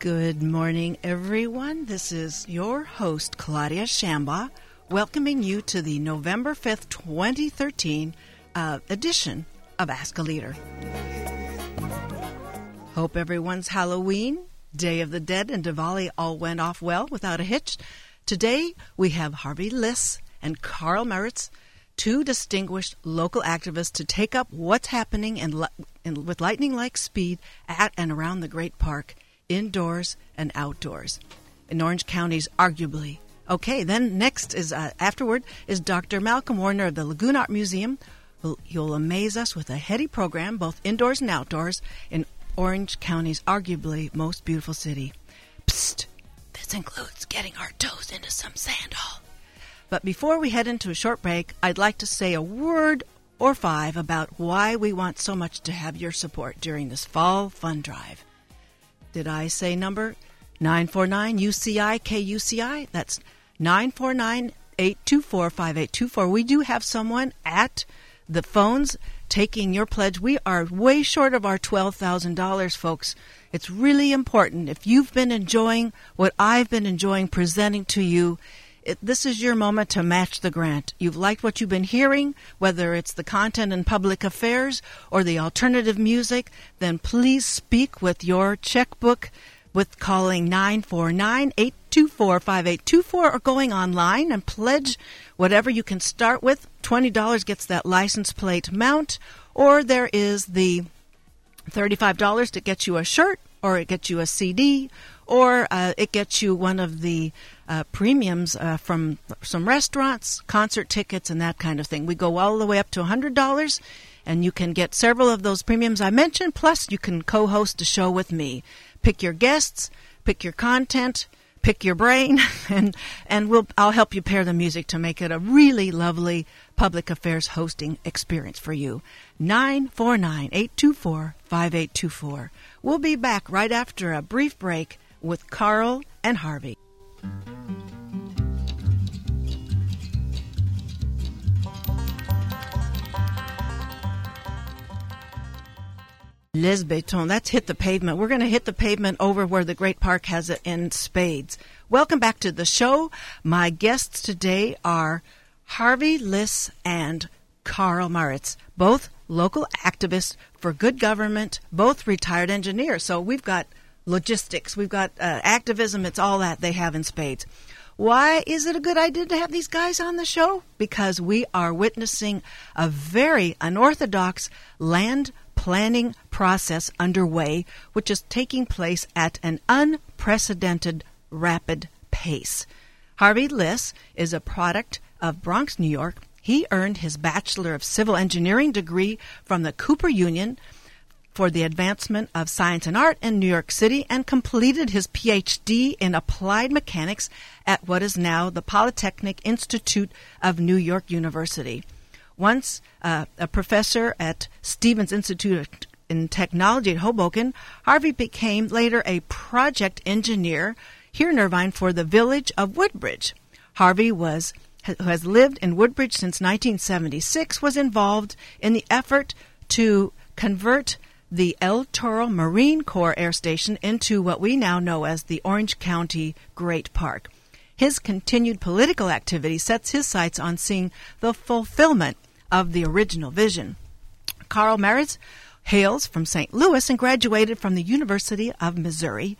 Good morning, everyone. This is your host, Claudia Shambaugh, welcoming you to the November 5th, 2013 uh, edition of Ask a Leader. Hope everyone's Halloween, Day of the Dead, and Diwali all went off well without a hitch. Today, we have Harvey Liss and Carl Mariz, two distinguished local activists, to take up what's happening in, in, with lightning like speed at and around the Great Park indoors and outdoors. In Orange County's arguably. Okay, then next is uh, afterward is Dr. Malcolm Warner of the Laguna Art Museum. He'll amaze us with a heady program, both indoors and outdoors, in Orange County's arguably most beautiful city. Psst! This includes getting our toes into some sandal. But before we head into a short break, I'd like to say a word or five about why we want so much to have your support during this fall fund drive. Did I say number? 949 UCI KUCI. That's 949 824 5824. We do have someone at the phones taking your pledge. We are way short of our $12,000, folks. It's really important. If you've been enjoying what I've been enjoying presenting to you, this is your moment to match the grant. You've liked what you've been hearing, whether it's the content in public affairs or the alternative music, then please speak with your checkbook with calling 949 824 5824 or going online and pledge whatever you can start with. $20 gets that license plate mount, or there is the $35 to get you a shirt, or it gets you a CD, or uh, it gets you one of the uh, premiums uh, from some restaurants, concert tickets, and that kind of thing. We go all the way up to $100, and you can get several of those premiums I mentioned, plus you can co host a show with me. Pick your guests, pick your content, pick your brain, and, and we'll, I'll help you pair the music to make it a really lovely public affairs hosting experience for you. 949 824 5824. We'll be back right after a brief break with Carl and Harvey. Les Béton, that's hit the pavement. We're going to hit the pavement over where the Great Park has it in spades. Welcome back to the show. My guests today are Harvey Liss and Carl Mariz, both local activists for good government, both retired engineers. So we've got logistics, we've got uh, activism, it's all that they have in spades. Why is it a good idea to have these guys on the show? Because we are witnessing a very unorthodox land planning process underway, which is taking place at an unprecedented rapid pace. Harvey Liss is a product of Bronx, New York. He earned his Bachelor of Civil Engineering degree from the Cooper Union for the Advancement of Science and Art in New York City and completed his PhD in Applied Mechanics at what is now the Polytechnic Institute of New York University. Once uh, a professor at Stevens Institute in Technology at Hoboken, Harvey became later a project engineer here in Irvine for the village of Woodbridge. Harvey was who has lived in Woodbridge since 1976 was involved in the effort to convert the El Toro Marine Corps Air Station into what we now know as the Orange County Great Park. His continued political activity sets his sights on seeing the fulfillment of the original vision. Carl Mariz hails from St. Louis and graduated from the University of Missouri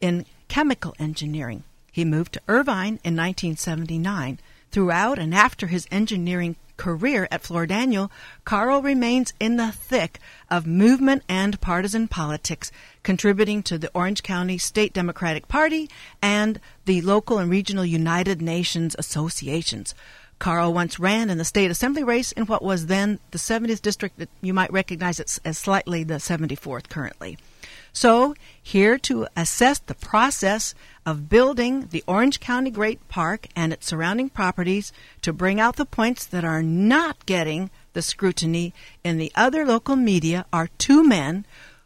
in chemical engineering. He moved to Irvine in 1979. Throughout and after his engineering career at Fluor Daniel, Carl remains in the thick of movement and partisan politics, contributing to the Orange County State Democratic Party and the local and regional United Nations associations. Carl once ran in the state assembly race in what was then the 70th district that you might recognize as slightly the 74th currently. So, here to assess the process of building the Orange County Great Park and its surrounding properties to bring out the points that are not getting the scrutiny in the other local media are two men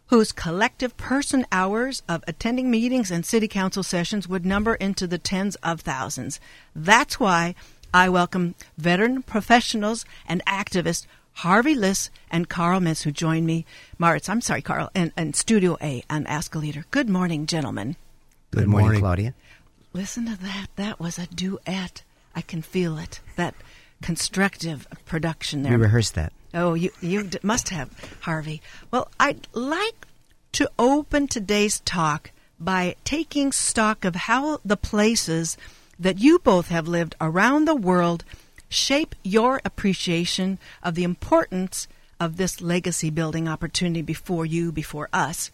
whose collective person hours of attending meetings and city council sessions would number into the tens of thousands. That's why I welcome veteran professionals and activists Harvey Liss and Carl Metz, who joined me. Mariz, I'm sorry, Carl, and, and Studio A and Ask a Leader. Good morning, gentlemen. Good, Good morning, morning. Claudia. Listen to that. That was a duet. I can feel it. That constructive production there. We rehearsed that. Oh, you you d- must have, Harvey. Well, I'd like to open today's talk by taking stock of how the places that you both have lived around the world shape your appreciation of the importance of this legacy building opportunity before you, before us.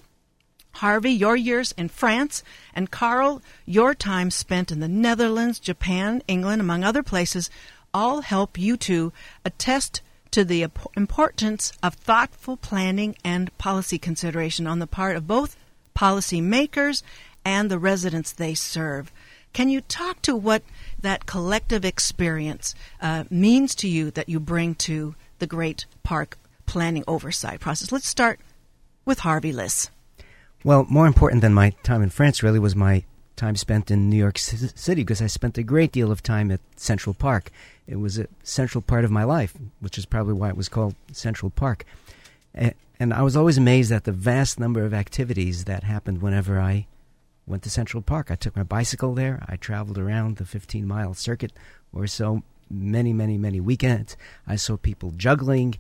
Harvey, your years in France, and Carl, your time spent in the Netherlands, Japan, England, among other places, all help you to attest to the importance of thoughtful planning and policy consideration on the part of both policy makers and the residents they serve. Can you talk to what that collective experience uh, means to you that you bring to the Great Park planning oversight process? Let's start with Harvey Liss. Well, more important than my time in France really was my time spent in New York Ci- City because I spent a great deal of time at Central Park. It was a central part of my life, which is probably why it was called Central Park. And I was always amazed at the vast number of activities that happened whenever I went to Central Park. I took my bicycle there. I traveled around the 15 mile circuit or so many, many, many weekends. I saw people juggling.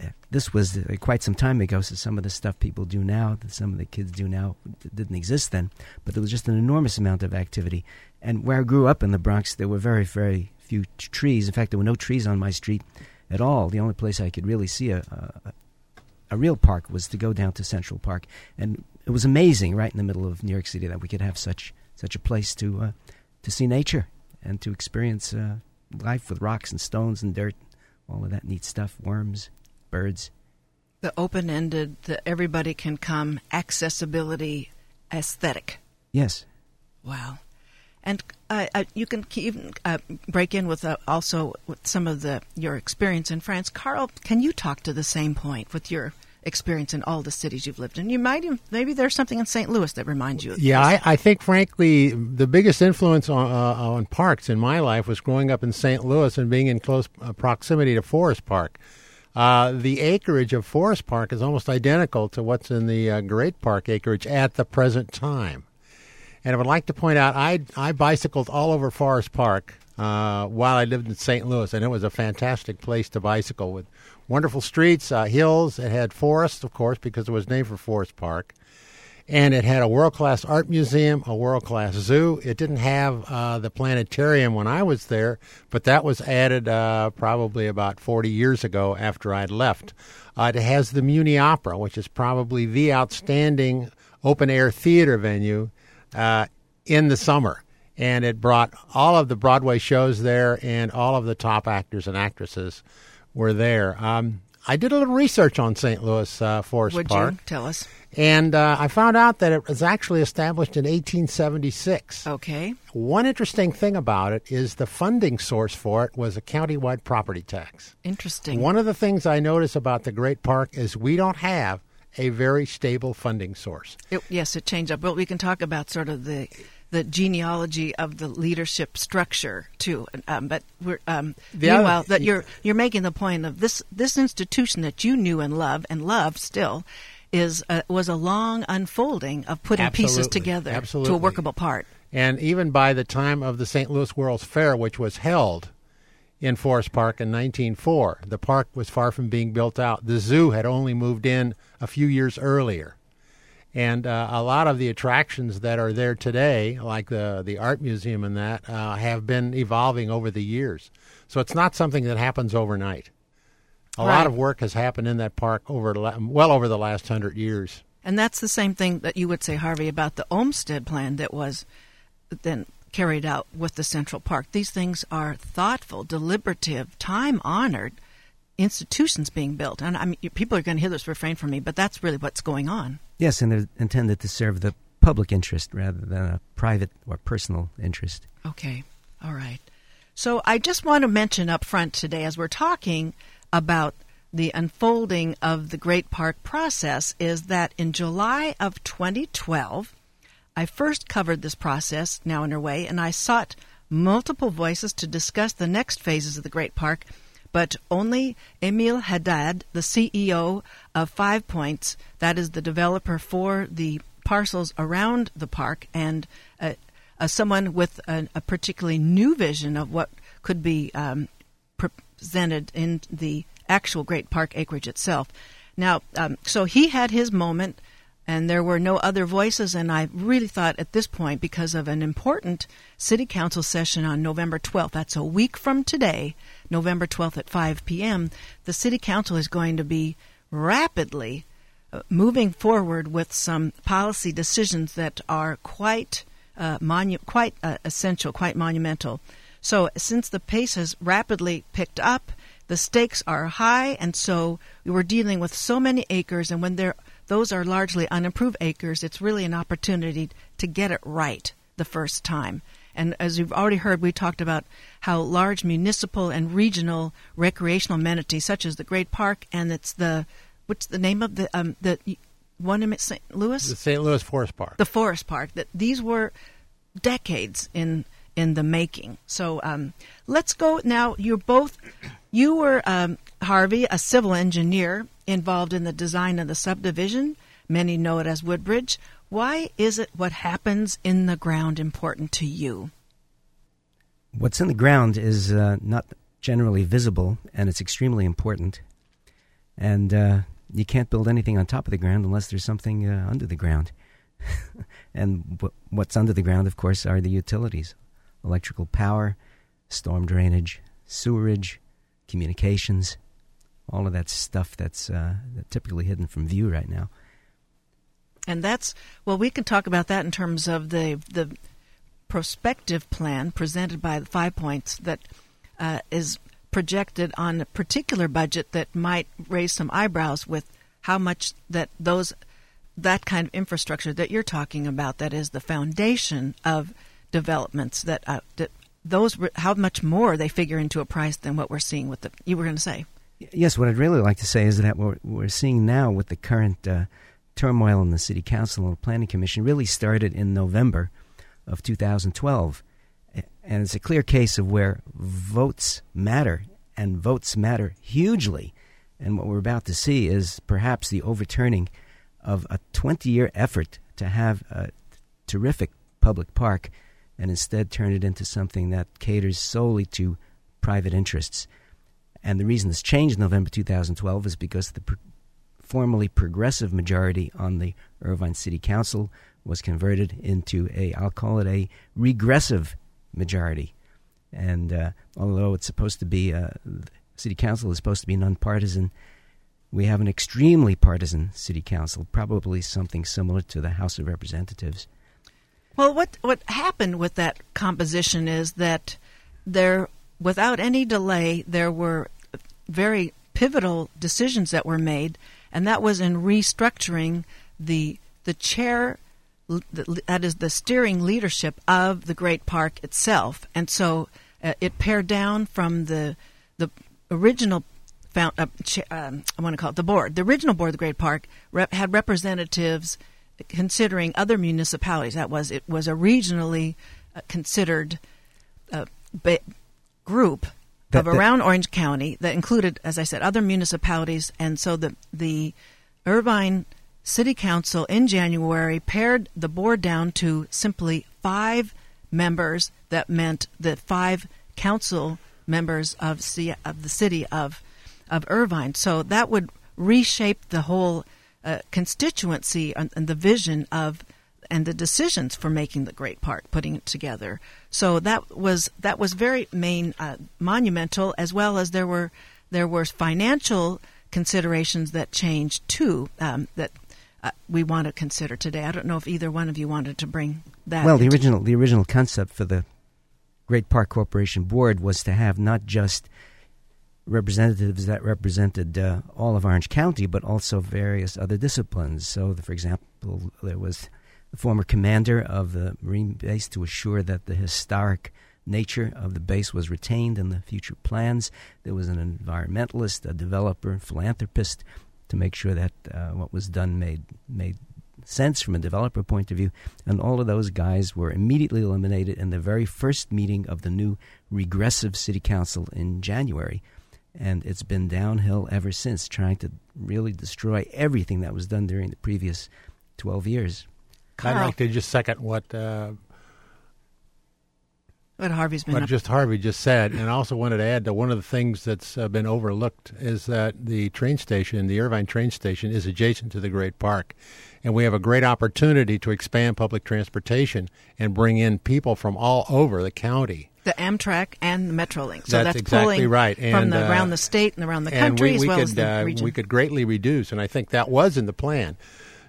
Uh, This was uh, quite some time ago, so some of the stuff people do now, some of the kids do now, didn't exist then. But there was just an enormous amount of activity. And where I grew up in the Bronx, there were very, very few t- trees. In fact, there were no trees on my street at all. The only place I could really see a, a, a real park was to go down to Central Park, and it was amazing, right in the middle of New York City, that we could have such such a place to uh, to see nature and to experience uh, life with rocks and stones and dirt, all of that neat stuff, worms, birds. the open ended, the everybody can come accessibility aesthetic. Yes, Wow. And uh, uh, you can even uh, break in with uh, also with some of the your experience in France. Carl, can you talk to the same point with your experience in all the cities you've lived in? You might even, maybe there's something in St. Louis that reminds you of Yeah. I, I think frankly the biggest influence on, uh, on parks in my life was growing up in St. Louis and being in close uh, proximity to Forest Park. Uh, the acreage of Forest Park is almost identical to what's in the uh, Great Park acreage at the present time. And I would like to point out, I I bicycled all over Forest Park uh, while I lived in St. Louis, and it was a fantastic place to bicycle with wonderful streets, uh, hills. It had forests, of course, because it was named for Forest Park, and it had a world class art museum, a world class zoo. It didn't have uh, the planetarium when I was there, but that was added uh, probably about 40 years ago after I'd left. Uh, it has the Muny Opera, which is probably the outstanding open air theater venue uh, in the summer. And it brought all of the Broadway shows there, and all of the top actors and actresses were there. Um, I did a little research on St. Louis uh, Forest Would Park. you tell us? And uh, I found out that it was actually established in 1876. Okay. One interesting thing about it is the funding source for it was a countywide property tax. Interesting. One of the things I notice about the Great Park is we don't have a very stable funding source. It, yes, it changed up. But we can talk about sort of the the genealogy of the leadership structure too. Um, but we're um, meanwhile that you're you're making the point of this this institution that you knew and love and love still is uh, was a long unfolding of putting pieces Absolutely. together to a workable part. And even by the time of the St. Louis World's Fair, which was held in Forest Park in 1904, the park was far from being built out. The zoo had only moved in a few years earlier. And uh, a lot of the attractions that are there today, like the, the art museum and that, uh, have been evolving over the years. So it's not something that happens overnight. A Right. lot of work has happened in that park over well over the last hundred years. And that's the same thing that you would say, Harvey, about the Olmsted plan that was then carried out with the Central Park. These things are thoughtful, deliberative, time honored institutions being built. And I mean, people are going to hear this refrain from me, but that's really what's going on. Yes, and they're intended to serve the public interest rather than a private or personal interest. Okay. All right. So I just want to mention up front today, as we're talking about the unfolding of the Great Park process, is that in July of 2012, I first covered this process, now underway, and I sought multiple voices to discuss the next phases of the Great Park, but only Emil Haddad, the CEO of Five Points, that is the developer for the parcels around the park and uh, uh, someone with a, a, particularly new vision of what could be um, presented in the actual Great Park acreage itself. Now, um, so he had his moment, and there were no other voices. And I really thought at this point, because of an important City Council session on November 12th, that's a week from today, November 12th at 5 p.m., the City Council is going to be rapidly uh, moving forward with some policy decisions that are quite uh, monu- quite uh, essential, quite monumental. So, since the pace has rapidly picked up, the stakes are high, and so we were dealing with so many acres, and when those are largely unimproved acres, it's really an opportunity to get it right the first time. And as you've already heard, we talked about how large municipal and regional recreational amenities, such as the Great Park, and it's the what's the name of the um, the one in St. Louis? The St. Louis Forest Park. The Forest Park. That these were decades in in the making. So um, let's go now. You're both. You were um, Harvey, a civil engineer involved in the design of the subdivision. Many know it as Woodbridge. Why is it what happens in the ground important to you? What's in the ground is uh, not generally visible, and it's extremely important. And uh, you can't build anything on top of the ground unless there's something uh, under the ground. and what's under the ground, of course, are the utilities electrical power, storm drainage, sewerage, communications, all of that stuff that's uh, typically hidden from view right now. And that's well, we can talk about that in terms of the the prospective plan presented by the Five Points that uh, is projected on a particular budget that might raise some eyebrows with how much that those that kind of infrastructure that you're talking about that is the foundation of developments that, uh, that those how much more they figure into a price than what we're seeing with the you were going to say. Yes what i'd really like to say is that what we're seeing now with the current uh, turmoil in the city council and the planning commission really started in november of 2012 and it's a clear case of where votes matter and votes matter hugely and what we're about to see is perhaps the overturning of a 20 year effort to have a terrific public park and instead turn it into something that caters solely to private interests. And the reason this changed in November 2012 is because the formerly progressive majority on the Irvine City Council was converted into a, I'll call it a regressive majority. And uh, although it's supposed to be, uh, City Council is supposed to be nonpartisan, we have an extremely partisan City Council, probably something similar to the House of Representatives. Well, what what happened with that composition is that there, without any delay, there were very pivotal decisions that were made, and that was in restructuring the the chair that is the steering leadership of the great park itself, and so uh, it pared down from the the original found, uh, um, I want to call it the board. The original board of the great park rep- had representatives considering other municipalities. That was it was a regionally uh, considered uh, ba- group that, of around Orange County that included, as I said, other municipalities, and so the the Irvine City Council in January pared the board down to simply five members. That meant the five council members of, C- of the city of of Irvine. So that would reshape the whole uh, constituency and, and, the vision of and the decisions for making the great park, putting it together. So that was that was very main uh, monumental, as well as there were there were financial considerations that changed too um, that uh, we want to consider today. I don't know if either one of you wanted to bring that. Well, the original the original concept for the Great Park Corporation Board was to have not just representatives that represented uh, all of Orange County, but also various other disciplines. So, the, for example, there was the former commander of the Marine base to assure that the historic nature of the base was retained in the future plans. There was an environmentalist, a developer, philanthropist to make sure that uh, what was done made made sense from a developer point of view. And all of those guys were immediately eliminated in the very first meeting of the new regressive city council in January and it's been downhill ever since, trying to really destroy everything that was done during the previous 12 years. I'd like to just second what uh, what Harvey's been what up just Harvey just said, and I also wanted to add that one of the things that's uh, been overlooked is that the train station, the Irvine train station, is adjacent to the Great Park, and we have a great opportunity to expand public transportation and bring in people from all over the county. the Amtrak and the MetroLink. So That's that's, exactly pulling right. from the, uh, around the state and around the country we, as well could as the uh, region. we could greatly reduce, and I think that was in the plan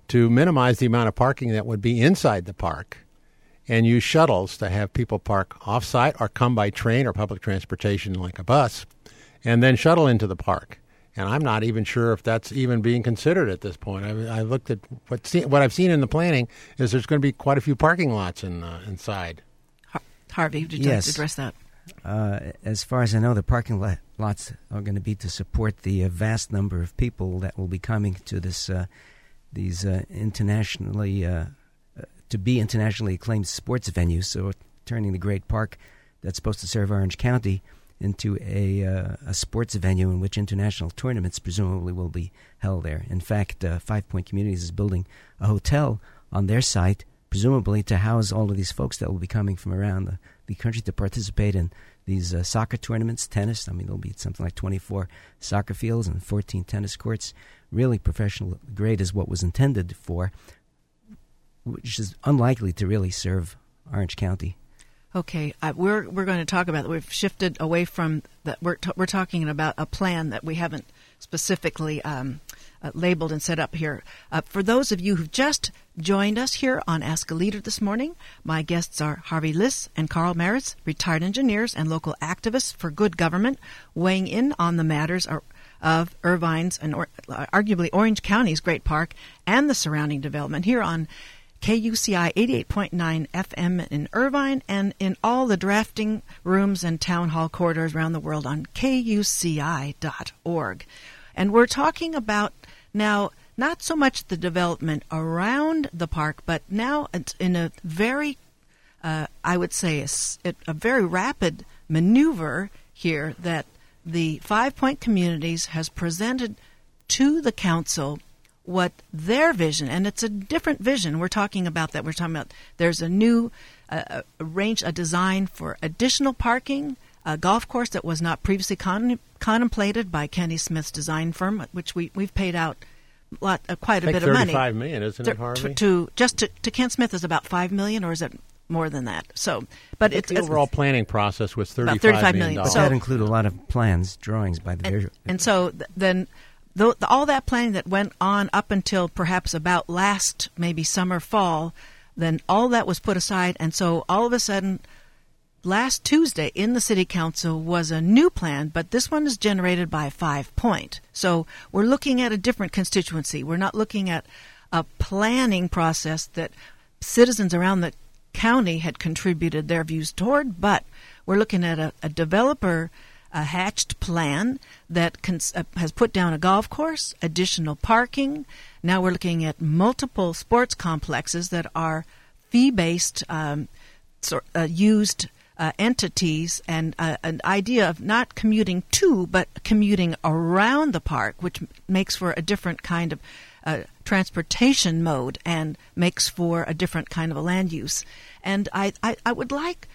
to minimize the amount of parking that would be inside the park, and use shuttles to have people park off-site or come by train or public transportation like a bus, and then shuttle into the park. And I'm not even sure if that's even being considered at this point. I, I looked at what see, what I've seen in the planning is there's going to be quite a few parking lots in uh, inside. Har- Harvey, would you Yes. like to address that? Uh, as far as I know, the parking lot, lots are going to be to support the uh, vast number of people that will be coming to this uh, these uh, internationally uh, to be internationally acclaimed sports venues. So turning the Great Park that's supposed to serve Orange County into a uh, a sports venue in which international tournaments presumably will be held there. In fact, uh, Five Point Communities is building a hotel on their site, presumably to house all of these folks that will be coming from around the, the country to participate in these uh, soccer tournaments, tennis. I mean, there'll be something like 24 soccer fields and 14 tennis courts. Really professional grade is what was intended for, which is unlikely to really serve Orange County. Okay, uh, we're we're going to talk about. We've shifted away from that. We're t- we're talking about a plan that we haven't specifically um, uh, labeled and set up here. Uh, for those of you who've just joined us here on Ask a Leader this morning, my guests are Harvey Liss and Carl Mariz, retired engineers and local activists for good government, weighing in on the matters of, Irvine's and or, uh, arguably Orange County's Great Park and the surrounding development here on KUCI 88.9 FM in Irvine and in all the drafting rooms and town hall corridors around the world on kuci.org. And we're talking about now not so much the development around the park, but now it's in a very, uh, I would say, a very rapid maneuver here that the Five Point Communities has presented to the council what their vision, and it's a different vision. We're talking about that. We're talking about there's a new uh, range, a design for additional parking, a golf course that was not previously con- contemplated by Kenny Smith's design firm, which we we've paid out lot, uh, quite a bit of money. thirty-five million, isn't it, Harvey? to, to just to, to Ken Smith is about five million, or is it more than that? So, but it's the it's- overall planning process was About thirty-five $35 million million. But dollars. So- that include a lot of plans, drawings by the and, visual. and so th- then th- all that planning that went on up until perhaps about last maybe summer fall then all that was put aside and so all of a sudden last tuesday in the city council was a new plan but this one is generated by five point so we're looking at a different constituency we're not looking at a planning process that citizens around the county had contributed their views toward, but we're looking at a, a developer a hatched plan that cons- uh, has put down a golf course, additional parking. Now we're looking at multiple sports complexes that are fee-based, um, sor- uh, used uh, entities, and uh, an idea of not commuting to, but commuting around the park, which makes for a different kind of uh, transportation mode and makes for a different kind of a land use. And I, I, I would like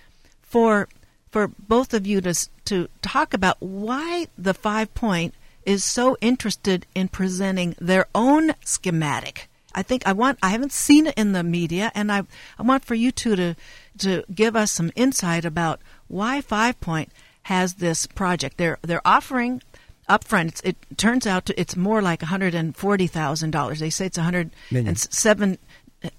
for for both of you to to talk about why the Five Point is so interested in presenting their own schematic. I think I want I haven't seen it in the media, and I I want for you two to to give us some insight about why Five Point has this project. They're they're offering upfront. It's, it turns out to, it's more like one hundred and forty thousand dollars. They say it's one hundred and seven.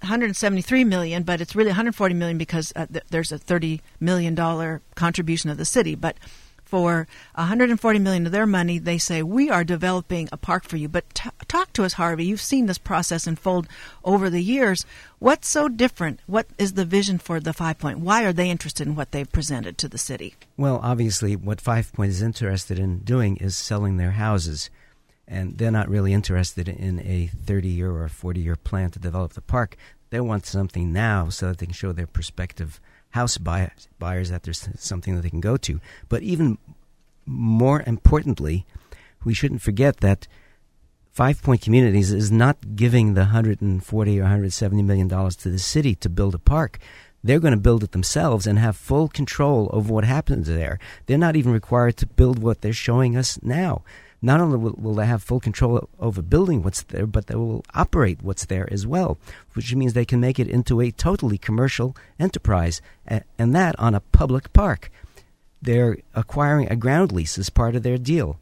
173 million, but it's really 140 million because uh, th- there's a 30 million dollar contribution of the city. But for 140 million of their money, they say we are developing a park for you. But t- talk to us, Harvey. You've seen this process unfold over the years. What's so different? What is the vision for the Five Point? Why are they interested in what they've presented to the city? Well, obviously, what Five Point is interested in doing is selling their houses. And they're not really interested in a 30 year or 40 year plan to develop the park. They want something now so that they can show their prospective house buyers, buyers that there's something that they can go to. But even more importantly, we shouldn't forget that Five Point Communities is not giving the 140 or 170 million dollars to the city to build a park. They're going to build it themselves and have full control over what happens there. They're not even required to build what they're showing us now. Not only will, will they have full control over building what's there, but they will operate what's there as well, which means they can make it into a totally commercial enterprise, and that on a public park. They're acquiring a ground lease as part of their deal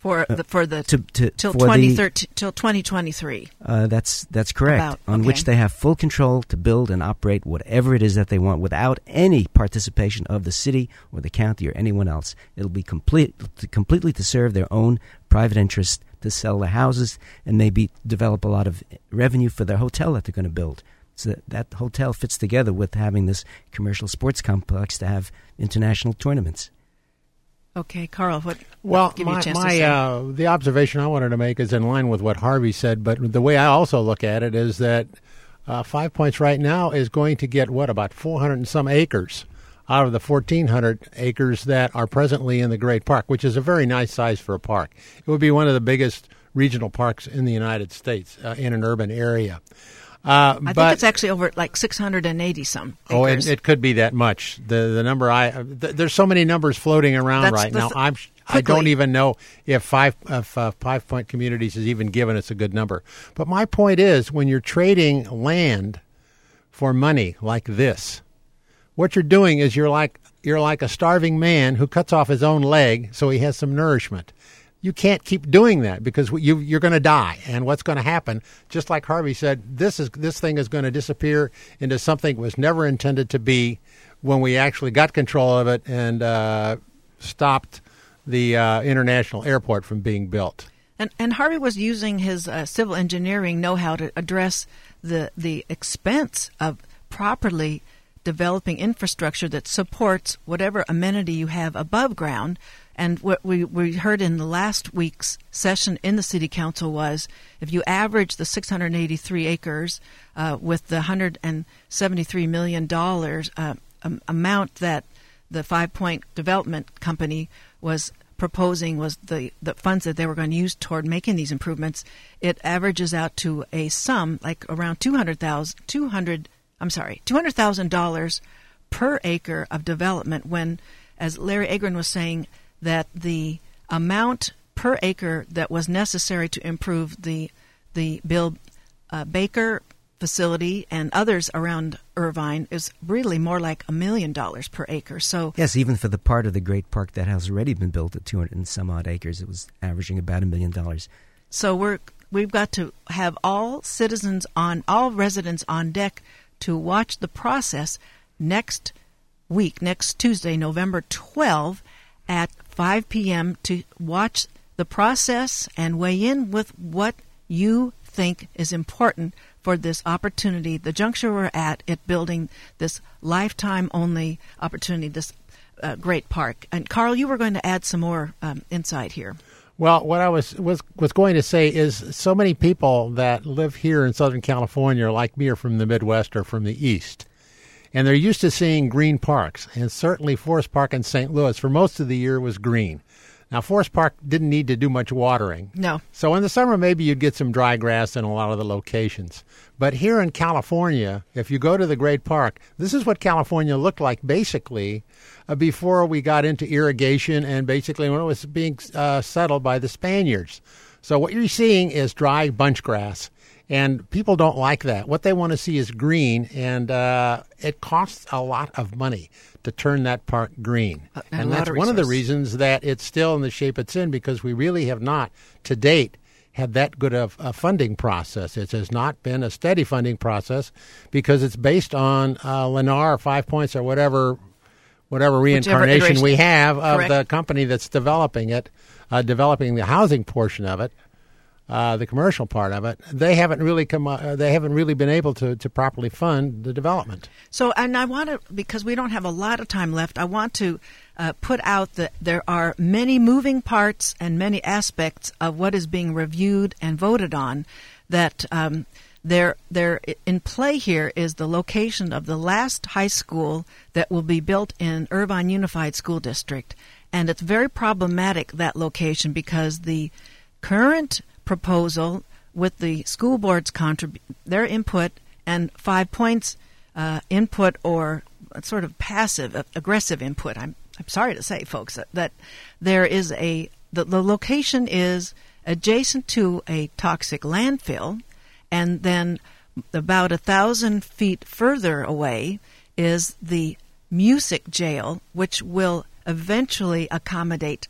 for uh, the for the to, to, till twenty thirteen till twenty twenty three. Uh, that's that's correct. About, on okay. which they have full control to build and operate whatever it is that they want, without any participation of the city or the county or anyone else. It'll be complete completely to serve their own private interest to sell the houses and maybe develop a lot of revenue for their hotel that they're going to build. So that, that hotel fits together with having this commercial sports complex to have international tournaments. Okay, Carl, what? Well, my, my uh, the observation I wanted to make is in line with what Harvey said, but the way I also look at it is that uh, Five Points right now is going to get what about 400 and some acres out of the 1,400 acres that are presently in the Great Park, which is a very nice size for a park. It would be one of the biggest regional parks in the United States uh, in an urban area. Uh, I but, think it's actually over like 680 some. Oh, it, it, could be that much. The the number I th- there's so many numbers floating around That's right now. Th- I'm quickly. I don't even know if five if uh, five point communities has even given us a good number. But my point is, when you're trading land for money like this, what you're doing is you're like you're like a starving man who cuts off his own leg so he has some nourishment you can't keep doing that because you, you're going to die. And what's going to happen, just like Harvey said, this is this thing is going to disappear into something it was never intended to be when we actually got control of it and uh, stopped the uh, international airport from being built. And, and Harvey was using his uh, civil engineering know-how to address the the expense of properly developing infrastructure that supports whatever amenity you have above ground and what we, we heard in the last week's session in the city council was if you average the 683 acres uh, with the 173 million dollars uh, amount that the Five Point Development Company was proposing was the, the funds that they were going to use toward making these improvements, it averages out to a sum like around 200,000 200 I'm sorry, $200,000 per acre of development when as Larry Agran was saying, that the amount per acre that was necessary to improve the the Bill uh, Barber facility and others around Irvine is really more like a million dollars per acre. So yes, even for the part of the great park that has already been built at 200 and some odd acres, it was averaging about a million dollars. So we're we've got to have all citizens on all residents on deck to watch the process next week, next Tuesday, November 12 at 5 p.m. to watch the process and weigh in with what you think is important for this opportunity, the juncture we're at, at building this lifetime only opportunity, this uh, great park. And Carl, you were going to add some more um, insight here. Well, what I was, was was going to say is so many people that live here in Southern California, like me, are from the Midwest or from the East and they're used to seeing green parks. And certainly, Forest Park in St. Louis for most of the year was green. Now, Forest Park didn't need to do much watering. No. So in the summer, maybe you'd get some dry grass in a lot of the locations. But here in California, if you go to the Great Park, this is what California looked like basically uh, before we got into irrigation and basically when it was being uh, settled by the Spaniards. So what you're seeing is dry bunch grass and people don't like that. What they want to see is green, and uh, it costs a lot of money to turn that park green. Uh, and, and that's one of the reasons that it's still in the shape it's in because we really have not, to date, had that good of a funding process. It has not been a steady funding process because it's based on uh, Lennar, Five Points, or whatever whatever reincarnation we have of Correct. the company that's developing it, uh, developing the housing portion of it uh, the commercial part of it, they haven't really come. Uh, they haven't really been able to to properly fund the development. So, and I want to because we don't have a lot of time left. I want to uh, put out that there are many moving parts and many aspects of what is being reviewed and voted on. That um, there, there in play here is the location of the last high school that will be built in Irvine Unified School District, and it's very problematic that location because the current proposal with the school board's contrib- their input and five points uh, input or sort of passive uh, aggressive input. I'm I'm sorry to say, folks, that, that there is a the, the location is adjacent to a toxic landfill, and then about a thousand feet further away is the Musick jail, which will eventually accommodate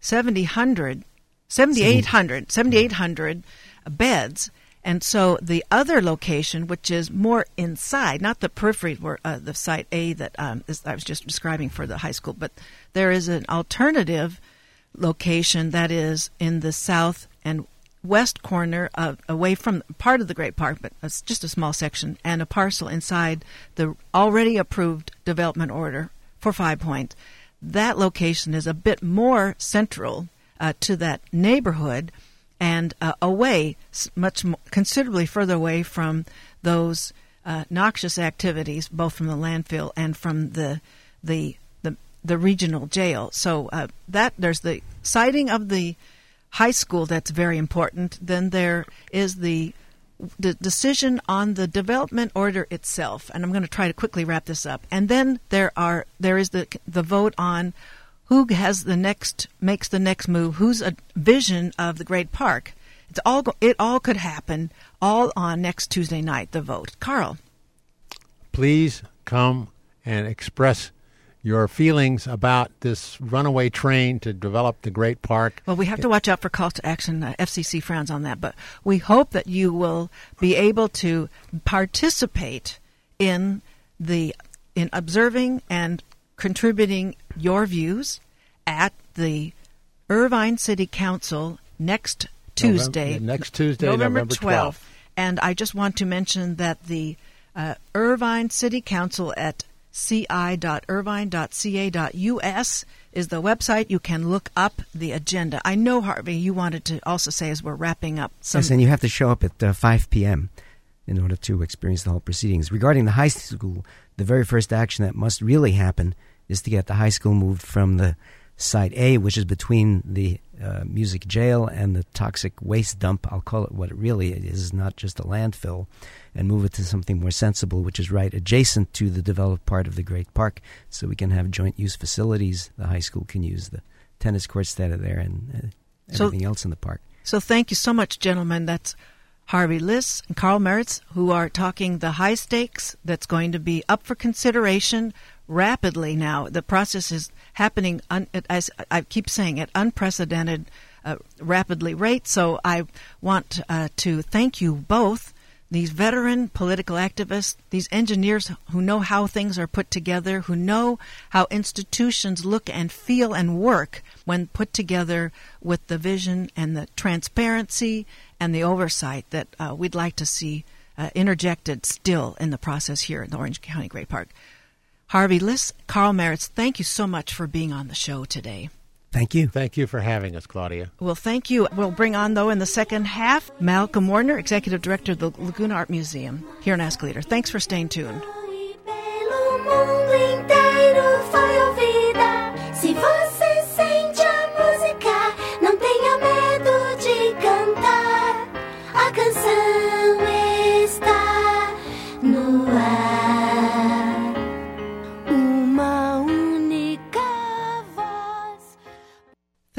7,800 7,800 7,800 beds. And so the other location, which is more inside, not the periphery where uh, the site A that um, is, I was just describing for the high school, but there is an alternative location that is in the south and west corner of away from part of the Great Park, but it's just a small section, and a parcel inside the already approved development order for Five Point. That location is a bit more central uh, to that neighborhood and uh, away, much more, considerably further away from those uh, noxious activities, both from the landfill and from the the the, the regional jail. So uh, that there's the siting of the high school that's very important. Then there is the the decision on the development order itself, and I'm going to try to quickly wrap this up. And then there are there is the the vote on who has the next makes the next move, who's a vision of the great park. It's all it all could happen all on next Tuesday night. The vote, Carl. Please come and express your feelings about this runaway train to develop the great park. Well, we have to watch out for call to action. Uh, FCC frowns on that, but we hope that you will be able to participate in the in observing and contributing your views at the Irvine City Council next Tuesday, November, next Tuesday, November, November 12th. 12th. And I just want to mention that the uh, Irvine City Council at ci.irvine.ca.us is the website. You can look up the agenda. I know, Harvey, you wanted to also say as we're wrapping up. Some yes, and you have to show up at uh, 5 p.m. in order to experience the whole proceedings. Regarding the high school, the very first action that must really happen is to get the high school moved from the site A, which is between the uh, Musick jail and the toxic waste dump. I'll call it what it really is, not just a landfill, and move it to something more sensible, which is right adjacent to the developed part of the Great Park, so we can have joint use facilities. The high school can use the tennis courts that are there and uh, everything so, else in the park. So thank you so much, gentlemen. That's Harvey Liss and Carl Mariz, who are talking the high stakes that's going to be up for consideration rapidly now. The process is happening, un, as I keep saying, at unprecedented, uh, rapidly rate. So I want uh, to thank you both, these veteran political activists, these engineers who know how things are put together, who know how institutions look and feel and work when put together with the vision and the transparency and the oversight that uh, we'd like to see uh, interjected still in the process here in the Orange County Great Park. Harvey Liss, Carl Mariz, thank you so much for being on the show today. Thank you. Thank you for having us, Claudia. Well, thank you. We'll bring on, though, in the second half, Malcolm Warner, Executive Director of the Laguna Art Museum here in Ask Leader. Thanks for staying tuned.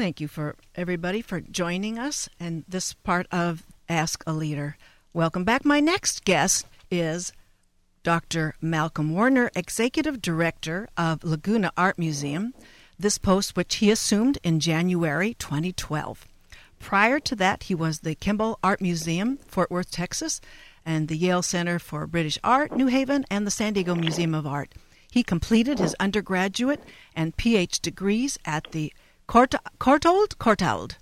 Thank you for everybody for joining us and this part of Ask a Leader. Welcome back. My next guest is Dr. Malcolm Warner, Executive Director of Laguna Art Museum, this post which he assumed in January 2012. Prior to that, he was the Kimbell Art Museum, Fort Worth, Texas, and the Yale Center for British Art, New Haven, and the San Diego Museum of Art. He completed his undergraduate and PhD degrees at the Court, Courtauld? Courtauld.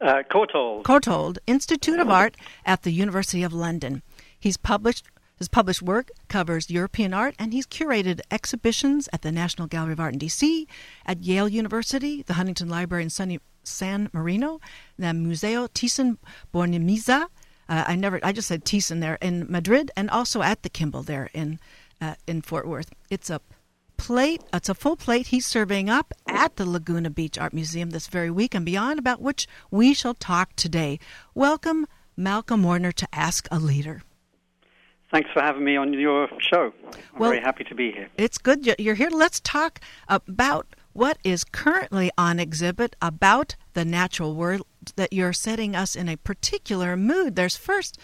Uh, Courtauld. Courtauld Institute of Art at the University of London. He's published his published work covers European art, and he's curated exhibitions at the National Gallery of Art in D.C., at Yale University, the Huntington Library in Sunny, San Marino, the Museo Thyssen Bornemisza. Uh, I never, I just said Thyssen there in Madrid, and also at the Kimbell there in uh, in Fort Worth. It's a plate. It's a full plate he's serving up at the Laguna Beach Art Museum this very week and beyond, about which we shall talk today. Welcome, Malcolm Warner, to Ask a Leader. Thanks for having me on your show. I'm well, very happy to be here. It's good you're here. Let's talk about what is currently on exhibit about the natural world that you're setting us in a particular mood. There's first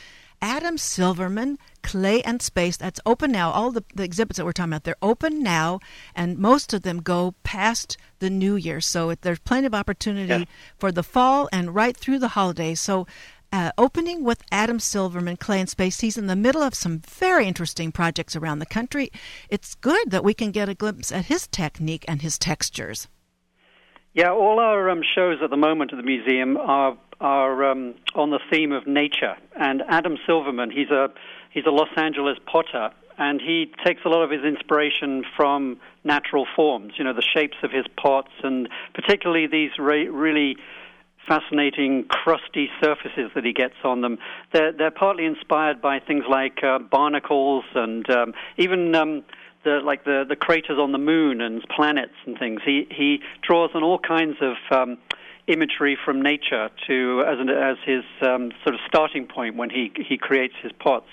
Adam Silverman, Clay and Space. That's open now. All the, the exhibits that we're talking about, they're open now, and most of them go past the new year. So it, there's plenty of opportunity yeah. for the fall and right through the holidays. So uh, opening with Adam Silverman, Clay and Space. He's in the middle of some very interesting projects around the country. It's good that we can get a glimpse at his technique and his textures. Yeah, all our um, shows at the moment at the museum are are um, on the theme of nature. And Adam Silverman, he's a he's a Los Angeles potter, and he takes a lot of his inspiration from natural forms. You know, the shapes of his pots, and particularly these re- really fascinating crusty surfaces that he gets on them. They're, they're partly inspired by things like uh, barnacles and um, even um, the like the, the craters on the moon and planets and things. He he draws on all kinds of um, imagery from nature to as an, as his um, sort of starting point when he he creates his pots.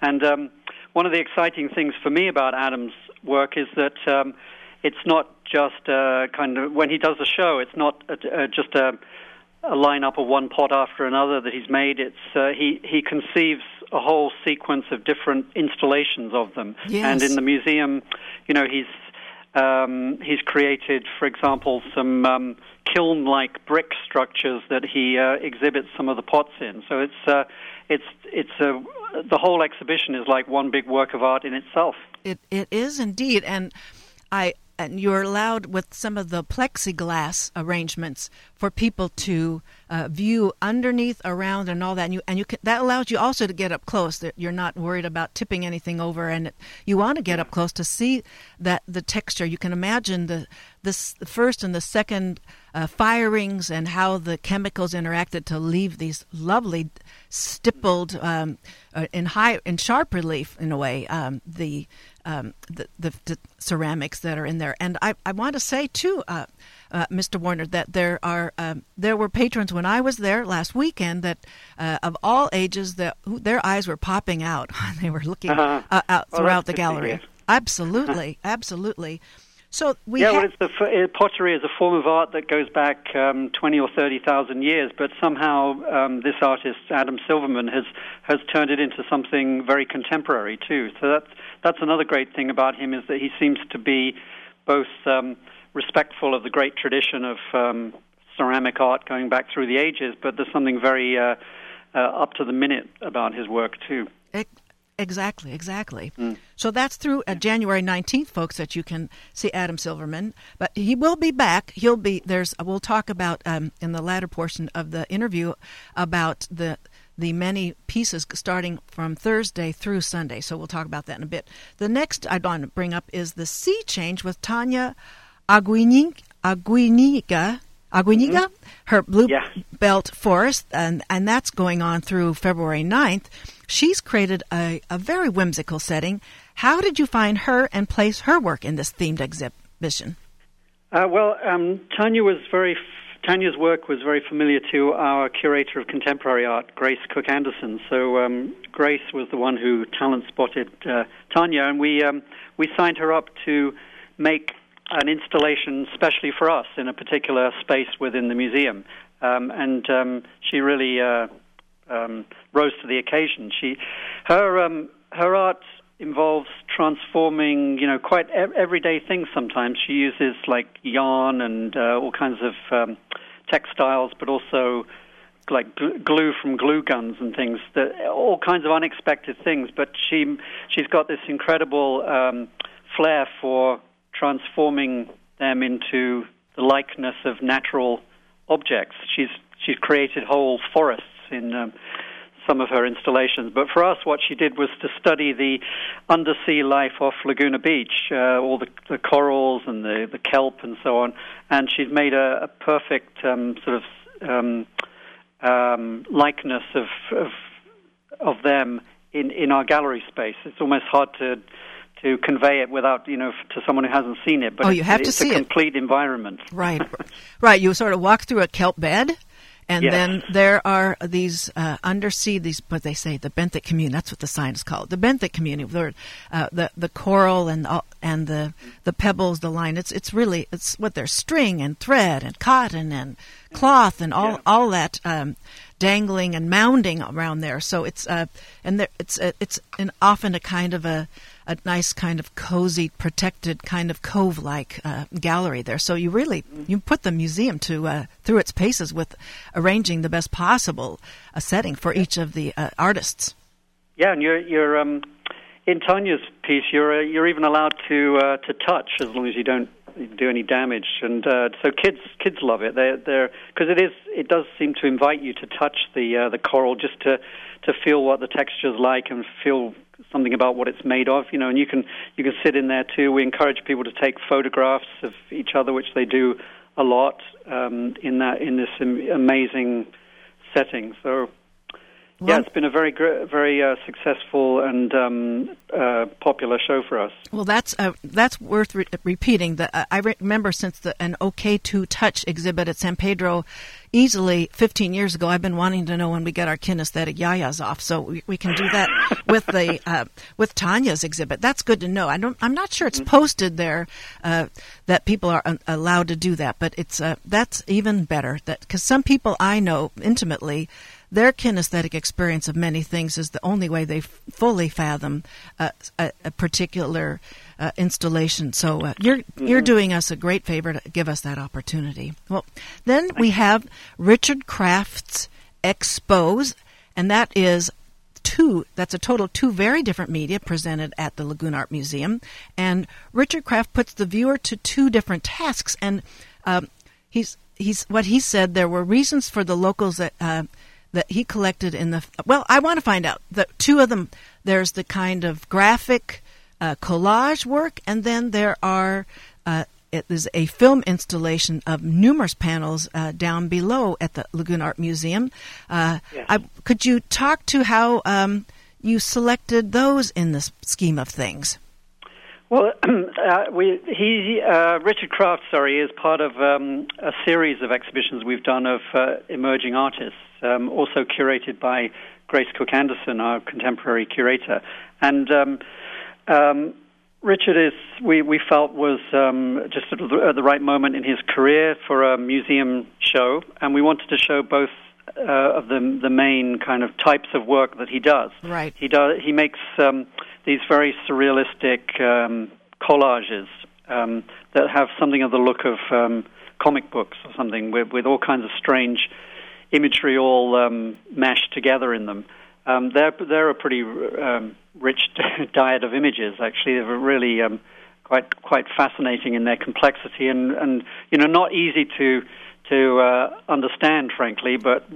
And um, one of the exciting things for me about Adam's work is that um, it's not just uh, kind of when he does a show, it's not a, just a a lineup of one pot after another that he's made. It's uh, he he conceives a whole sequence of different installations of them, yes. and in the museum, you know, he's um, he's created, for example, some um, kiln-like brick structures that he uh, exhibits some of the pots in. So it's uh, it's it's the whole exhibition is like one big work of art in itself. It it is indeed, and I and you're allowed with some of the plexiglass arrangements for people to uh, view underneath, around, and all that. And you and you can, that allows you also to get up close. That you're not worried about tipping anything over, and you want to get up close to see that the texture. You can imagine the this the first and the second uh, firings and how the chemicals interacted to leave these lovely stippled um, uh, in high in sharp relief in a way um, the um, the, the, the, ceramics that are in there. And I, I want to say too, uh, uh, Mr. Warner, that there are um, there were patrons when I was there last weekend that uh, of all ages that their eyes were popping out. they were looking uh-huh. Uh, out well, throughout the gallery. Absolutely, absolutely. So we yeah, ha- well, it's the uh, pottery is a form of art that goes back um, twenty or thirty thousand years, but somehow um, this artist Adam Silverman has has turned it into something very contemporary too. So that's that's another great thing about him is that he seems to be both um, respectful of the great tradition of um, ceramic art going back through the ages, but there's something very uh, uh, up to the minute about his work too. Exactly, exactly. Mm. So that's through uh, January 19th, folks, that you can see Adam Silverman. But he will be back. He'll be, there's, we'll talk about um, in the latter portion of the interview about the the many pieces starting from Thursday through Sunday. So we'll talk about that in a bit. The next I'd want to bring up is the Sea Change with Tanya Aguiniga. Aguiniga mm-hmm. her Blue yeah. Belt Forest, and, and that's going on through February 9th. She's created a, a very whimsical setting. How did you find her and place her work in this themed exhibition? Uh, well, um, Tanya was very Tanya's work was very familiar to our curator of contemporary art, Grace Kook-Anderson. So um, Grace was the one who talent spotted uh, Tanya, and we um, we signed her up to make an installation specially for us in a particular space within the museum. Um, and um, she really uh, um, rose to the occasion. She, her, um, her art involves transforming, you know, quite everyday things. Sometimes she uses like yarn and uh, all kinds of um, textiles, but also like glue from glue guns and things. That all kinds of unexpected things. But she she's got this incredible um, flair for transforming them into the likeness of natural objects. She's she's created whole forests in um, some of her installations. But for us, what she did was to study the undersea life off Laguna Beach, uh, all the, the, corals and the, the kelp and so on. And she's made a, a perfect um, sort of um, um, likeness of, of, of them in in our gallery space. It's almost hard to to convey it without you know f- to someone who hasn't seen it. But Oh, it's, you have to it's see a it. complete environment. Right, right. You sort of walk through a kelp bed, and Yes. then there are these uh, undersea these what they say the benthic community. That's what the sign is called. The benthic community. Where, uh, the the coral and all- and the the pebbles, the line. It's it's really it's what there's string and thread and cotton and cloth and all Yeah. all that. Um, dangling and mounding around there so it's uh and there it's uh, it's an often a kind of a a nice kind of cozy protected kind of cove like uh, gallery there so you really you put the museum to uh, through its paces with arranging the best possible uh, setting for each of the uh, artists Yeah, and you're you're um, in Tanya's piece. You're uh, you're even allowed to uh, to touch as long as you don't do any damage. And uh, so kids kids love it. They're they're because it is it does seem to invite you to touch the the coral just to to feel what the texture's like and feel something about what it's made of. You know, and you can you can sit in there too. We encourage people to take photographs of each other, which they do a lot um, in that in this amazing setting. So yeah, it's been a very very uh, successful and um, uh, popular show for us. Well, that's uh, that's worth re- repeating. The, uh, I re- remember since the an OK2 Touch exhibit at San Pedro, easily 15 years ago. I've been wanting to know when we get our kinesthetic yayas off, so we, we can do that with the uh, with Tanya's exhibit. That's good to know. I don't. I'm not sure it's posted there uh, that people are uh, allowed to do that, but it's uh, that's even better. That because some people I know intimately their kinesthetic experience of many things is the only way they f- fully fathom uh, a, a particular uh, installation. So uh, you're you're doing us a great favor to give us that opportunity. Well, then we have Richard Kraft's Expose, and that is two that's a total two very different media presented at the Laguna Art Museum and Richard Kraft puts the viewer to two different tasks and um, he's he's what he said there were reasons for the locals that uh, that he collected in the well I want to find out the two of them there's the kind of graphic uh, collage work and then there are uh, it is a film installation of numerous panels uh, down below at the Laguna Art Museum. Uh, Yes. I, could you talk to how um, you selected those in the scheme of things? Well, uh, we, he, uh, Richard Kraft, sorry, is part of um, a series of exhibitions we've done of uh, emerging artists, um, also curated by Grace Kook-Anderson, our contemporary curator. And um, um, Richard is, we, we felt, was um, just at the, at the right moment in his career for a museum show, and we wanted to show both uh, of the, the main kind of types of work that he does. Right. He does. He makes um, these very surrealistic um, collages um, that have something of the look of um, comic books or something, with, with all kinds of strange imagery all um, mashed together in them. Um, they're they're a pretty um, rich diet of images. Actually, they're really um, quite quite fascinating in their complexity and and you know not easy to to uh, understand, frankly, but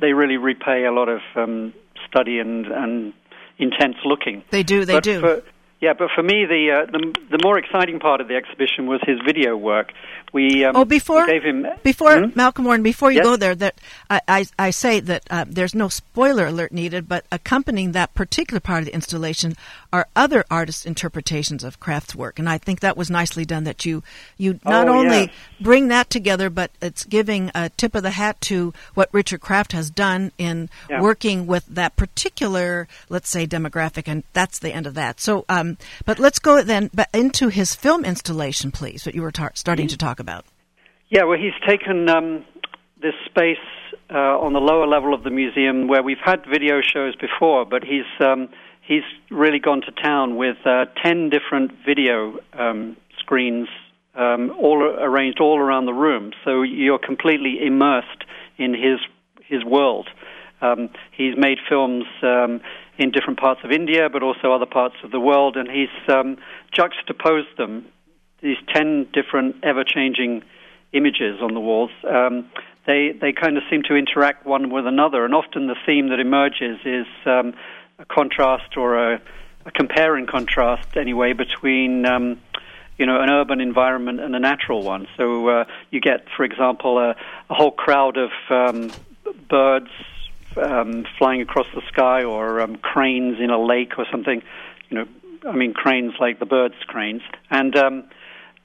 they really repay a lot of um, study and and intense looking. They do. They But do. for- yeah, but for me, the, uh, the the more exciting part of the exhibition was his video work. We um, Oh, before we gave him before Hmm? Malcolm Warner, before you Yes? go there, that I, I, I say that uh, there's no spoiler alert needed, but accompanying that particular part of the installation are other artists' interpretations of Kraft's work, and I think that was nicely done. That you you not Oh, only yes. bring that together, but it's giving a tip of the hat to what Richard Kraft has done in Yeah. working with that particular, let's say, demographic, and that's the end of that. So, um, but let's go then into his film installation, please. What you were tar- starting to talk about. Yeah, well, he's taken um, this space uh, on the lower level of the museum where we've had video shows before, but he's um, he's really gone to town with uh, ten different video um, screens, um, all arranged all around the room. So you're completely immersed in his his world. Um, he's made films um, in different parts of India, but also other parts of the world, and he's juxtaposed them these ten different ever-changing images on the walls. Um, they they kind of seem to interact one with another, and often the theme that emerges is um, a contrast or a, a compare and contrast anyway between. Um, you know, an urban environment and a natural one. So uh, you get, for example, a, a whole crowd of um, birds um, flying across the sky, or um, cranes in a lake, or something. You know, I mean cranes like the birds' cranes, and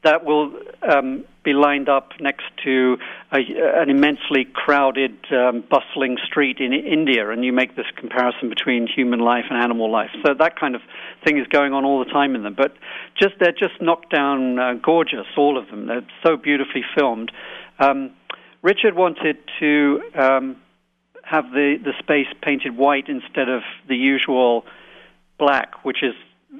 that will um, be lined up next to a, an immensely crowded, um, bustling street in India, and you make this comparison between human life and animal life. So that kind of thing is going on all the time in them. But just they're just knocked down, uh, gorgeous, all of them. They're so beautifully filmed. Um, Richard wanted to um, have the the space painted white instead of the usual black, which is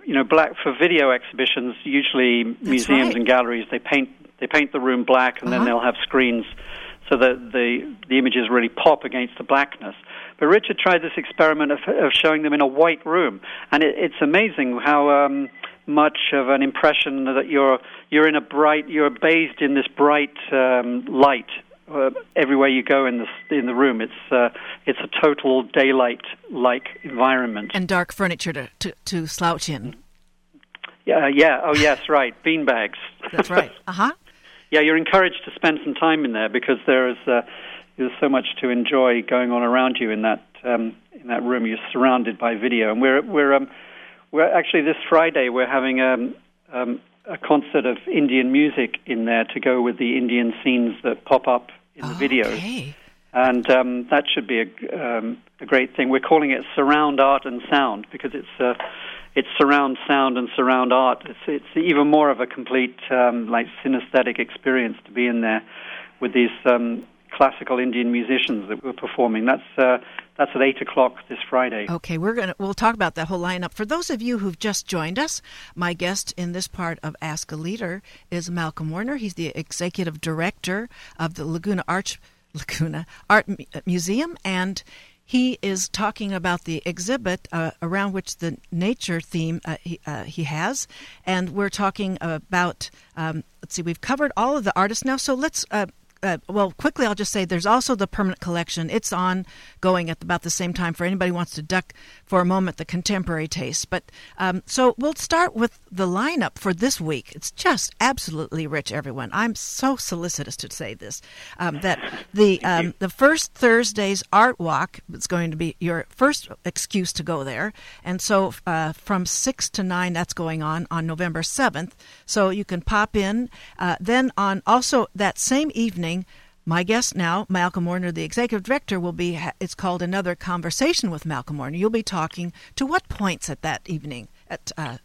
you know, black for video exhibitions. Usually, That's museums right. and galleries they paint they paint the room black, and uh-huh. then they'll have screens so that the the images really pop against the blackness. But Richard tried this experiment of, of showing them in a white room, and it, it's amazing how. Um, much of an impression that you're you're in a bright you're bathed in this bright um, light uh, everywhere you go in the in the room. It's uh, it's a total daylight like environment and dark furniture to, to, to slouch in. Yeah, yeah. Oh, yes, right. Bean bags. That's right. Uh huh. yeah, you're encouraged to spend some time in there because there is uh, there's so much to enjoy going on around you in that um, in that room. You're surrounded by video, and we're we're um, we're actually this Friday we're having um, um, a concert of Indian music in there to go with the Indian scenes that pop up in the okay. videos. And um, that should be a, um, a great thing. We're calling it surround art and sound because it's uh, it's surround sound and surround art. It's it's even more of a complete um, like synesthetic experience to be in there with these um, classical Indian musicians that we're performing. That's uh, that's at eight o'clock this Friday. Okay, we're gonna we'll talk about that whole lineup. For those of you who've just joined us, my guest in this part of Ask a Leader is Malcolm Warner. He's the executive director of the Laguna Arch Laguna Art Museum, and he is talking about the exhibit uh, around which the nature theme uh, he, uh, he, has, and we're talking about. Um, let's see, we've covered all of the artists now, so let's uh, well, quickly, I'll just say there's also the permanent collection. It's on going at about the same time for anybody who wants to duck for a moment the contemporary taste. But um, so we'll start with the lineup for this week. It's just absolutely rich, everyone. I'm so solicitous to say this um, that the um, the first Thursday's art walk is going to be your first excuse to go there, and so uh, from six to nine that's going on on November seventh. So you can pop in. Uh, then on also that same evening my guest now, Malcolm Warner, the executive director, will be. It's called another conversation with Malcolm Warner. You'll be talking to what points at that evening? At uh,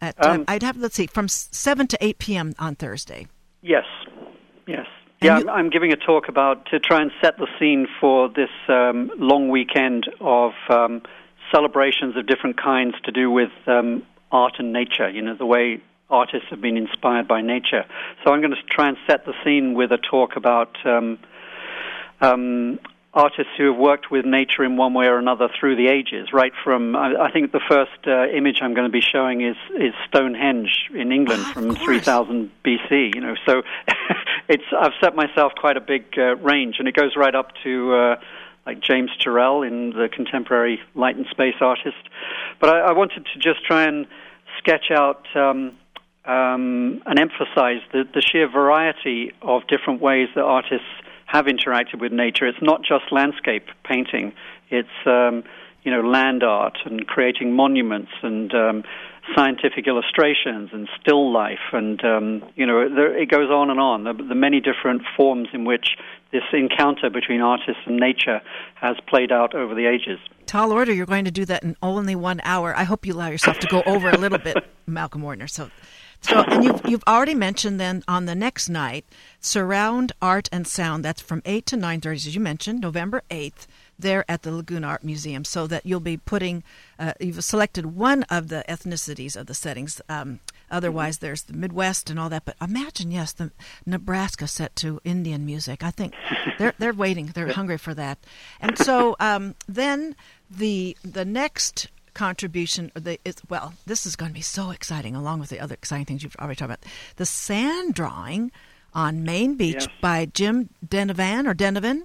at uh, um, uh, I'd have let's see from seven to eight p.m. on Thursday. Yes, yes. And yeah, you, I'm giving a talk about to try and set the scene for this um, long weekend of um, celebrations of different kinds to do with um, art and nature. You know, the way artists have been inspired by nature. So I'm going to try and set the scene with a talk about um, um, artists who have worked with nature in one way or another through the ages. Right from, I, I think the first uh, image I'm going to be showing is is Stonehenge in England oh, from 3000 BC. You know, so it's I've set myself quite a big uh, range, and it goes right up to. Uh, like James Turrell in the contemporary light and space artist, but I, I wanted to just try and sketch out um, um, and emphasize the, the sheer variety of different ways that artists have interacted with nature. It's not just landscape painting; it's um, you know land art and creating monuments and um, scientific illustrations and still life, and um, you know there, it goes on and on. The, the many different forms in which this encounter between artists and nature has played out over the ages. Tall order! You're going to do that in only one hour. I hope you allow yourself to go over a little bit, Malcolm Warner. So so, and you've, you've already mentioned then on the next night, Surround Art and Sound. That's from 8 to 9.30, as you mentioned, November 8th, there at the Laguna Art Museum. So that you'll be putting, uh, you've selected one of the ethnicities of the settings. Um, otherwise, there's the Midwest and all that. But imagine, yes, the Nebraska set to Indian music. I think they're, they're waiting. They're hungry for that. And so um, then the the next contribution or the it's well this is going to be so exciting along with the other exciting things you've already talked about the sand drawing on Main Beach yes. by Jim Denevan or Denovan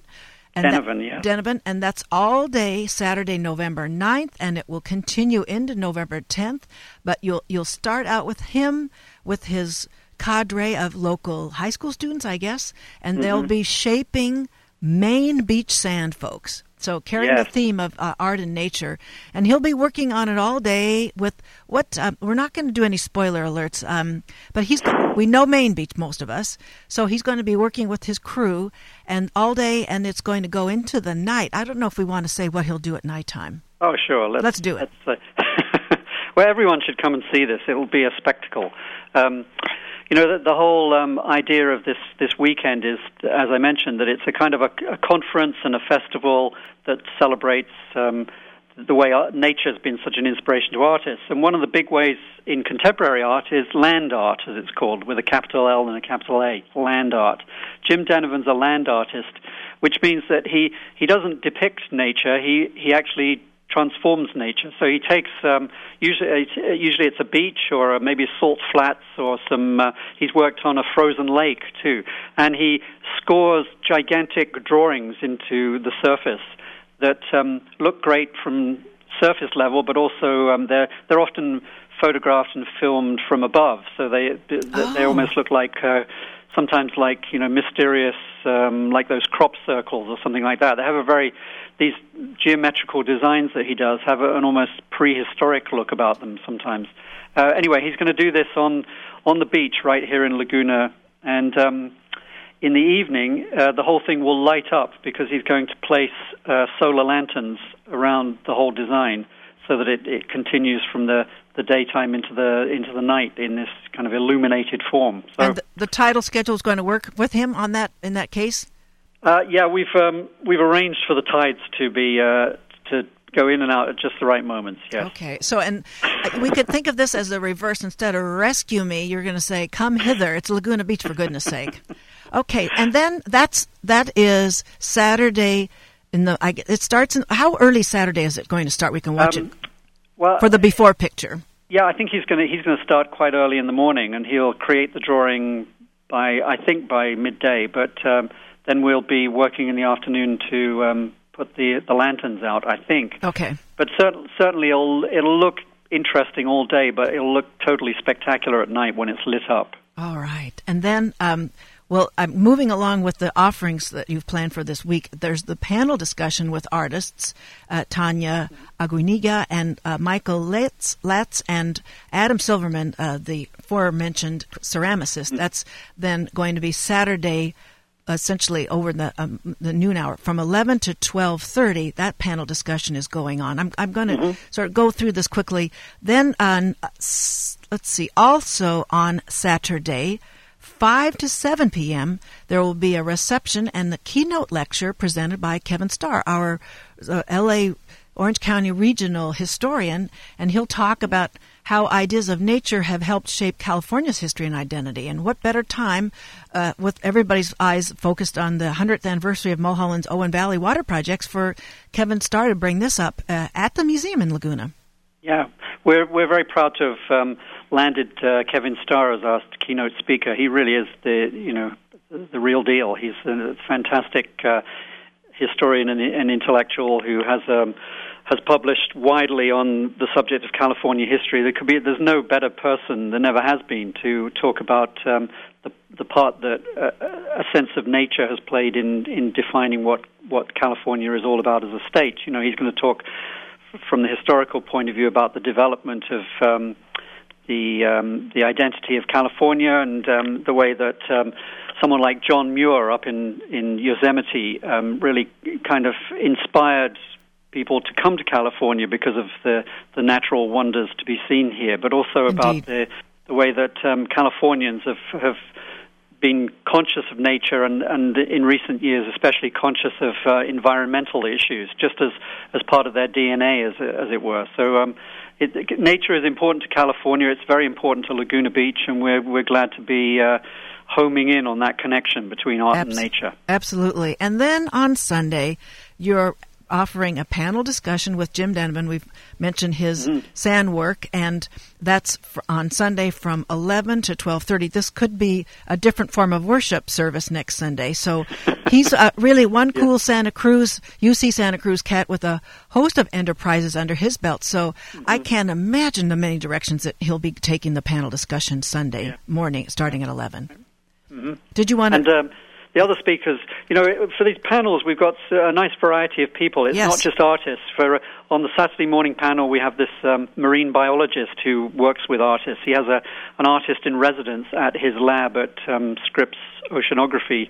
and Denovan, yeah. Denovan, and that's all day Saturday, November 9th, and it will continue into November 10th. But you'll you'll start out with him with his cadre of local high school students, I guess, and mm-hmm. they'll be shaping Main Beach sand, folks. So carrying Yes. the theme of uh, art and nature, and he'll be working on it all day. With what um, we're not going to do any spoiler alerts, um, but he's we know Main Beach most of us, so he's going to be working with his crew and all day, and it's going to go into the night. I don't know if we want to say what he'll do at nighttime. Oh, sure. Let's, Let's do it. let's, uh, well, everyone should come and see this. It will be a spectacle. Um, you know, the, the whole um, idea of this, this weekend is, as I mentioned, that it's a kind of a, a conference and a festival that celebrates um, the way nature has been such an inspiration to artists. And one of the big ways in contemporary art is land art, as it's called, with a capital L and a capital A, land art. Jim Denevan's a land artist, which means that he, he doesn't depict nature, he, he actually transforms nature. So he takes um, usually usually it's a beach or maybe salt flats or some. Uh, he's worked on a frozen lake too, and he scores gigantic drawings into the surface that um, look great from surface level, but also um, they're they're often photographed and filmed from above, so they they, they Oh. almost look like. Uh, Sometimes, like you know, mysterious, um, like those crop circles or something like that. They have a very these geometrical designs that he does have an almost prehistoric look about them sometimes. Uh, anyway, he's going to do this on on the beach right here in Laguna, and um, in the evening, uh, the whole thing will light up because he's going to place uh, solar lanterns around the whole design, so that it, it continues from the, the daytime into the into the night in this kind of illuminated form. So. and the, the title schedule is going to work with him on that in that case. Uh, yeah, we've um, we've arranged for the tides to be uh, to go in and out at just the right moments. Yes. Okay, so and uh, we could think of this as the reverse. Instead of rescue me, you're going to say, "Come hither." It's Laguna Beach, for goodness sake. Okay, and then that's that is Saturday. In the I, it starts in how early Saturday is it going to start? We can watch Um, it Well, for the before picture. yeah, I think he's going to he's going to start quite early in the morning, and he'll create the drawing by I think by midday. But um, then we'll be working in the afternoon to um, put the the lanterns out. I think. Okay, But cer- certainly it'll it'll look interesting all day, but it'll look totally spectacular at night when it's lit up. all right, and then. Um, well, I'm moving along with the offerings that you've planned for this week. There's the panel discussion with artists, uh, Tanya Aguiniga and uh, Michael Latz, Latz and Adam Silverman, uh, the aforementioned ceramicist. That's then going to be Saturday, essentially over the um, the noon hour from 11 to 12:30. That panel discussion is going on. I'm I'm going to sort of go through this quickly. Then on uh, let's see, also on Saturday. 5 to 7 p.m., there will be a reception and the keynote lecture presented by Kevin Starr, our uh, LA Orange County regional historian, and he'll talk about how ideas of nature have helped shape California's history and identity. And what better time, uh, with everybody's eyes focused on the 100th anniversary of Mulholland's Owen Valley water projects, for Kevin Starr to bring this up uh, at the museum in Laguna. Yeah, we're we're very proud to have um, landed uh, Kevin Starr as our keynote speaker. He really is the you know the real deal. He's a fantastic uh, historian and, and intellectual who has um, has published widely on the subject of California history. There could be there's no better person than ever has been to talk about um, the the part that uh, a sense of nature has played in in defining what what California is all about as a state. You know, he's going to talk from the historical point of view about the development of um, the um, the identity of California and um, the way that um, someone like John Muir up in in Yosemite um, really kind of inspired people to come to California because of the the natural wonders to be seen here, but also about the the way that um, Californians have have been conscious of nature and, and in recent years especially conscious of uh, environmental issues just as, as part of their DNA as, as it were. So um, it, nature is important to California. It's very important to Laguna Beach and we're, we're glad to be uh, homing in on that connection between art Abs- and nature. Absolutely. And then on Sunday, you're offering a panel discussion with Jim Denman. We've mentioned his sand work, and that's fr- on Sunday from 11 to 12:30. This could be a different form of worship service next Sunday. So he's uh, really one cool Santa Cruz, UC Santa Cruz cat with a host of enterprises under his belt. So I can't imagine the many directions that he'll be taking the panel discussion Sunday morning, starting at 11. Did you want to? And um, the other speakers, you know, for these panels, we've got a nice variety of people. It's Yes. not just artists. For on the Saturday morning panel, we have this um, marine biologist who works with artists. He has a an artist in residence at his lab at um, Scripps Oceanography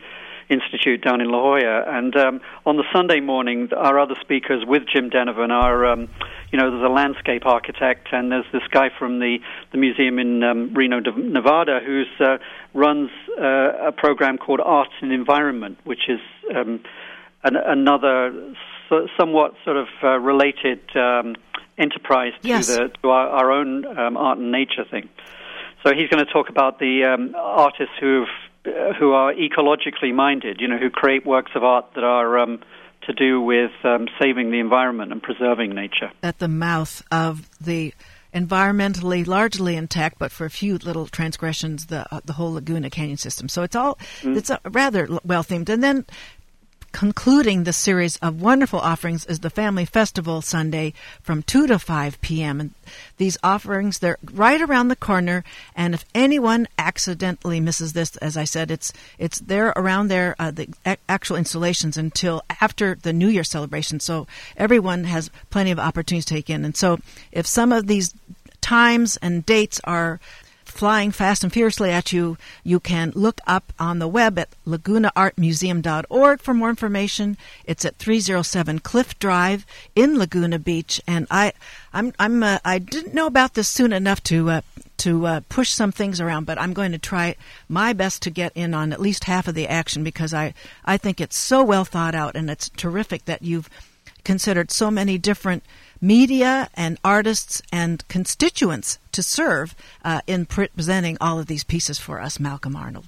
Institute down in La Jolla. And um, on the Sunday morning, our other speakers with Jim Denevan are, um, you know, there's a landscape architect, and there's this guy from the, the museum in um, Reno, Nevada, who uh, runs uh, a program called Art and Environment, which is um, an, another so, somewhat sort of uh, related um, enterprise to, Yes. the, to our, our own um, art and nature thing. So he's going to talk about the um, artists who've uh, who are ecologically minded, you know, who create works of art that are um, to do with um, saving the environment and preserving nature. At the mouth of the environmentally largely intact, but for a few little transgressions, the uh, the whole Laguna Canyon system. So it's all it's uh rather well themed. And then concluding the series of wonderful offerings is the Family Festival Sunday from 2 to 5 p.m. And these offerings, they're right around the corner. And if anyone accidentally misses this, as I said, it's it's there around there, uh, the a- actual installations until after the New Year celebration. So everyone has plenty of opportunities to take in. And so if some of these times and dates are flying fast and furiously at you, you can look up on the web at lagunaartmuseum.org for more information. It's at 307 Cliff Drive in Laguna Beach, and I, I'm, I'm, uh, I didn't know about this soon enough to. Uh, to uh, push some things around, but I'm going to try my best to get in on at least half of the action because I, I think it's so well thought out and it's terrific that you've considered so many different media and artists and constituents to serve uh, in presenting all of these pieces for us, Malcolm Arnold.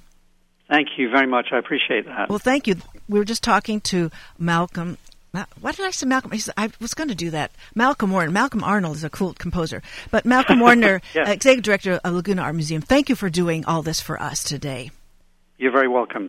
Thank you very much. I appreciate that. Well, thank you. We were just talking to Malcolm. Ma- What did I say, Malcolm? I was going to do that. Malcolm Warner. Malcolm Arnold is a cool composer, but Malcolm Warner, Yes. executive director of Laguna Art Museum. Thank you for doing all this for us today. You're very welcome.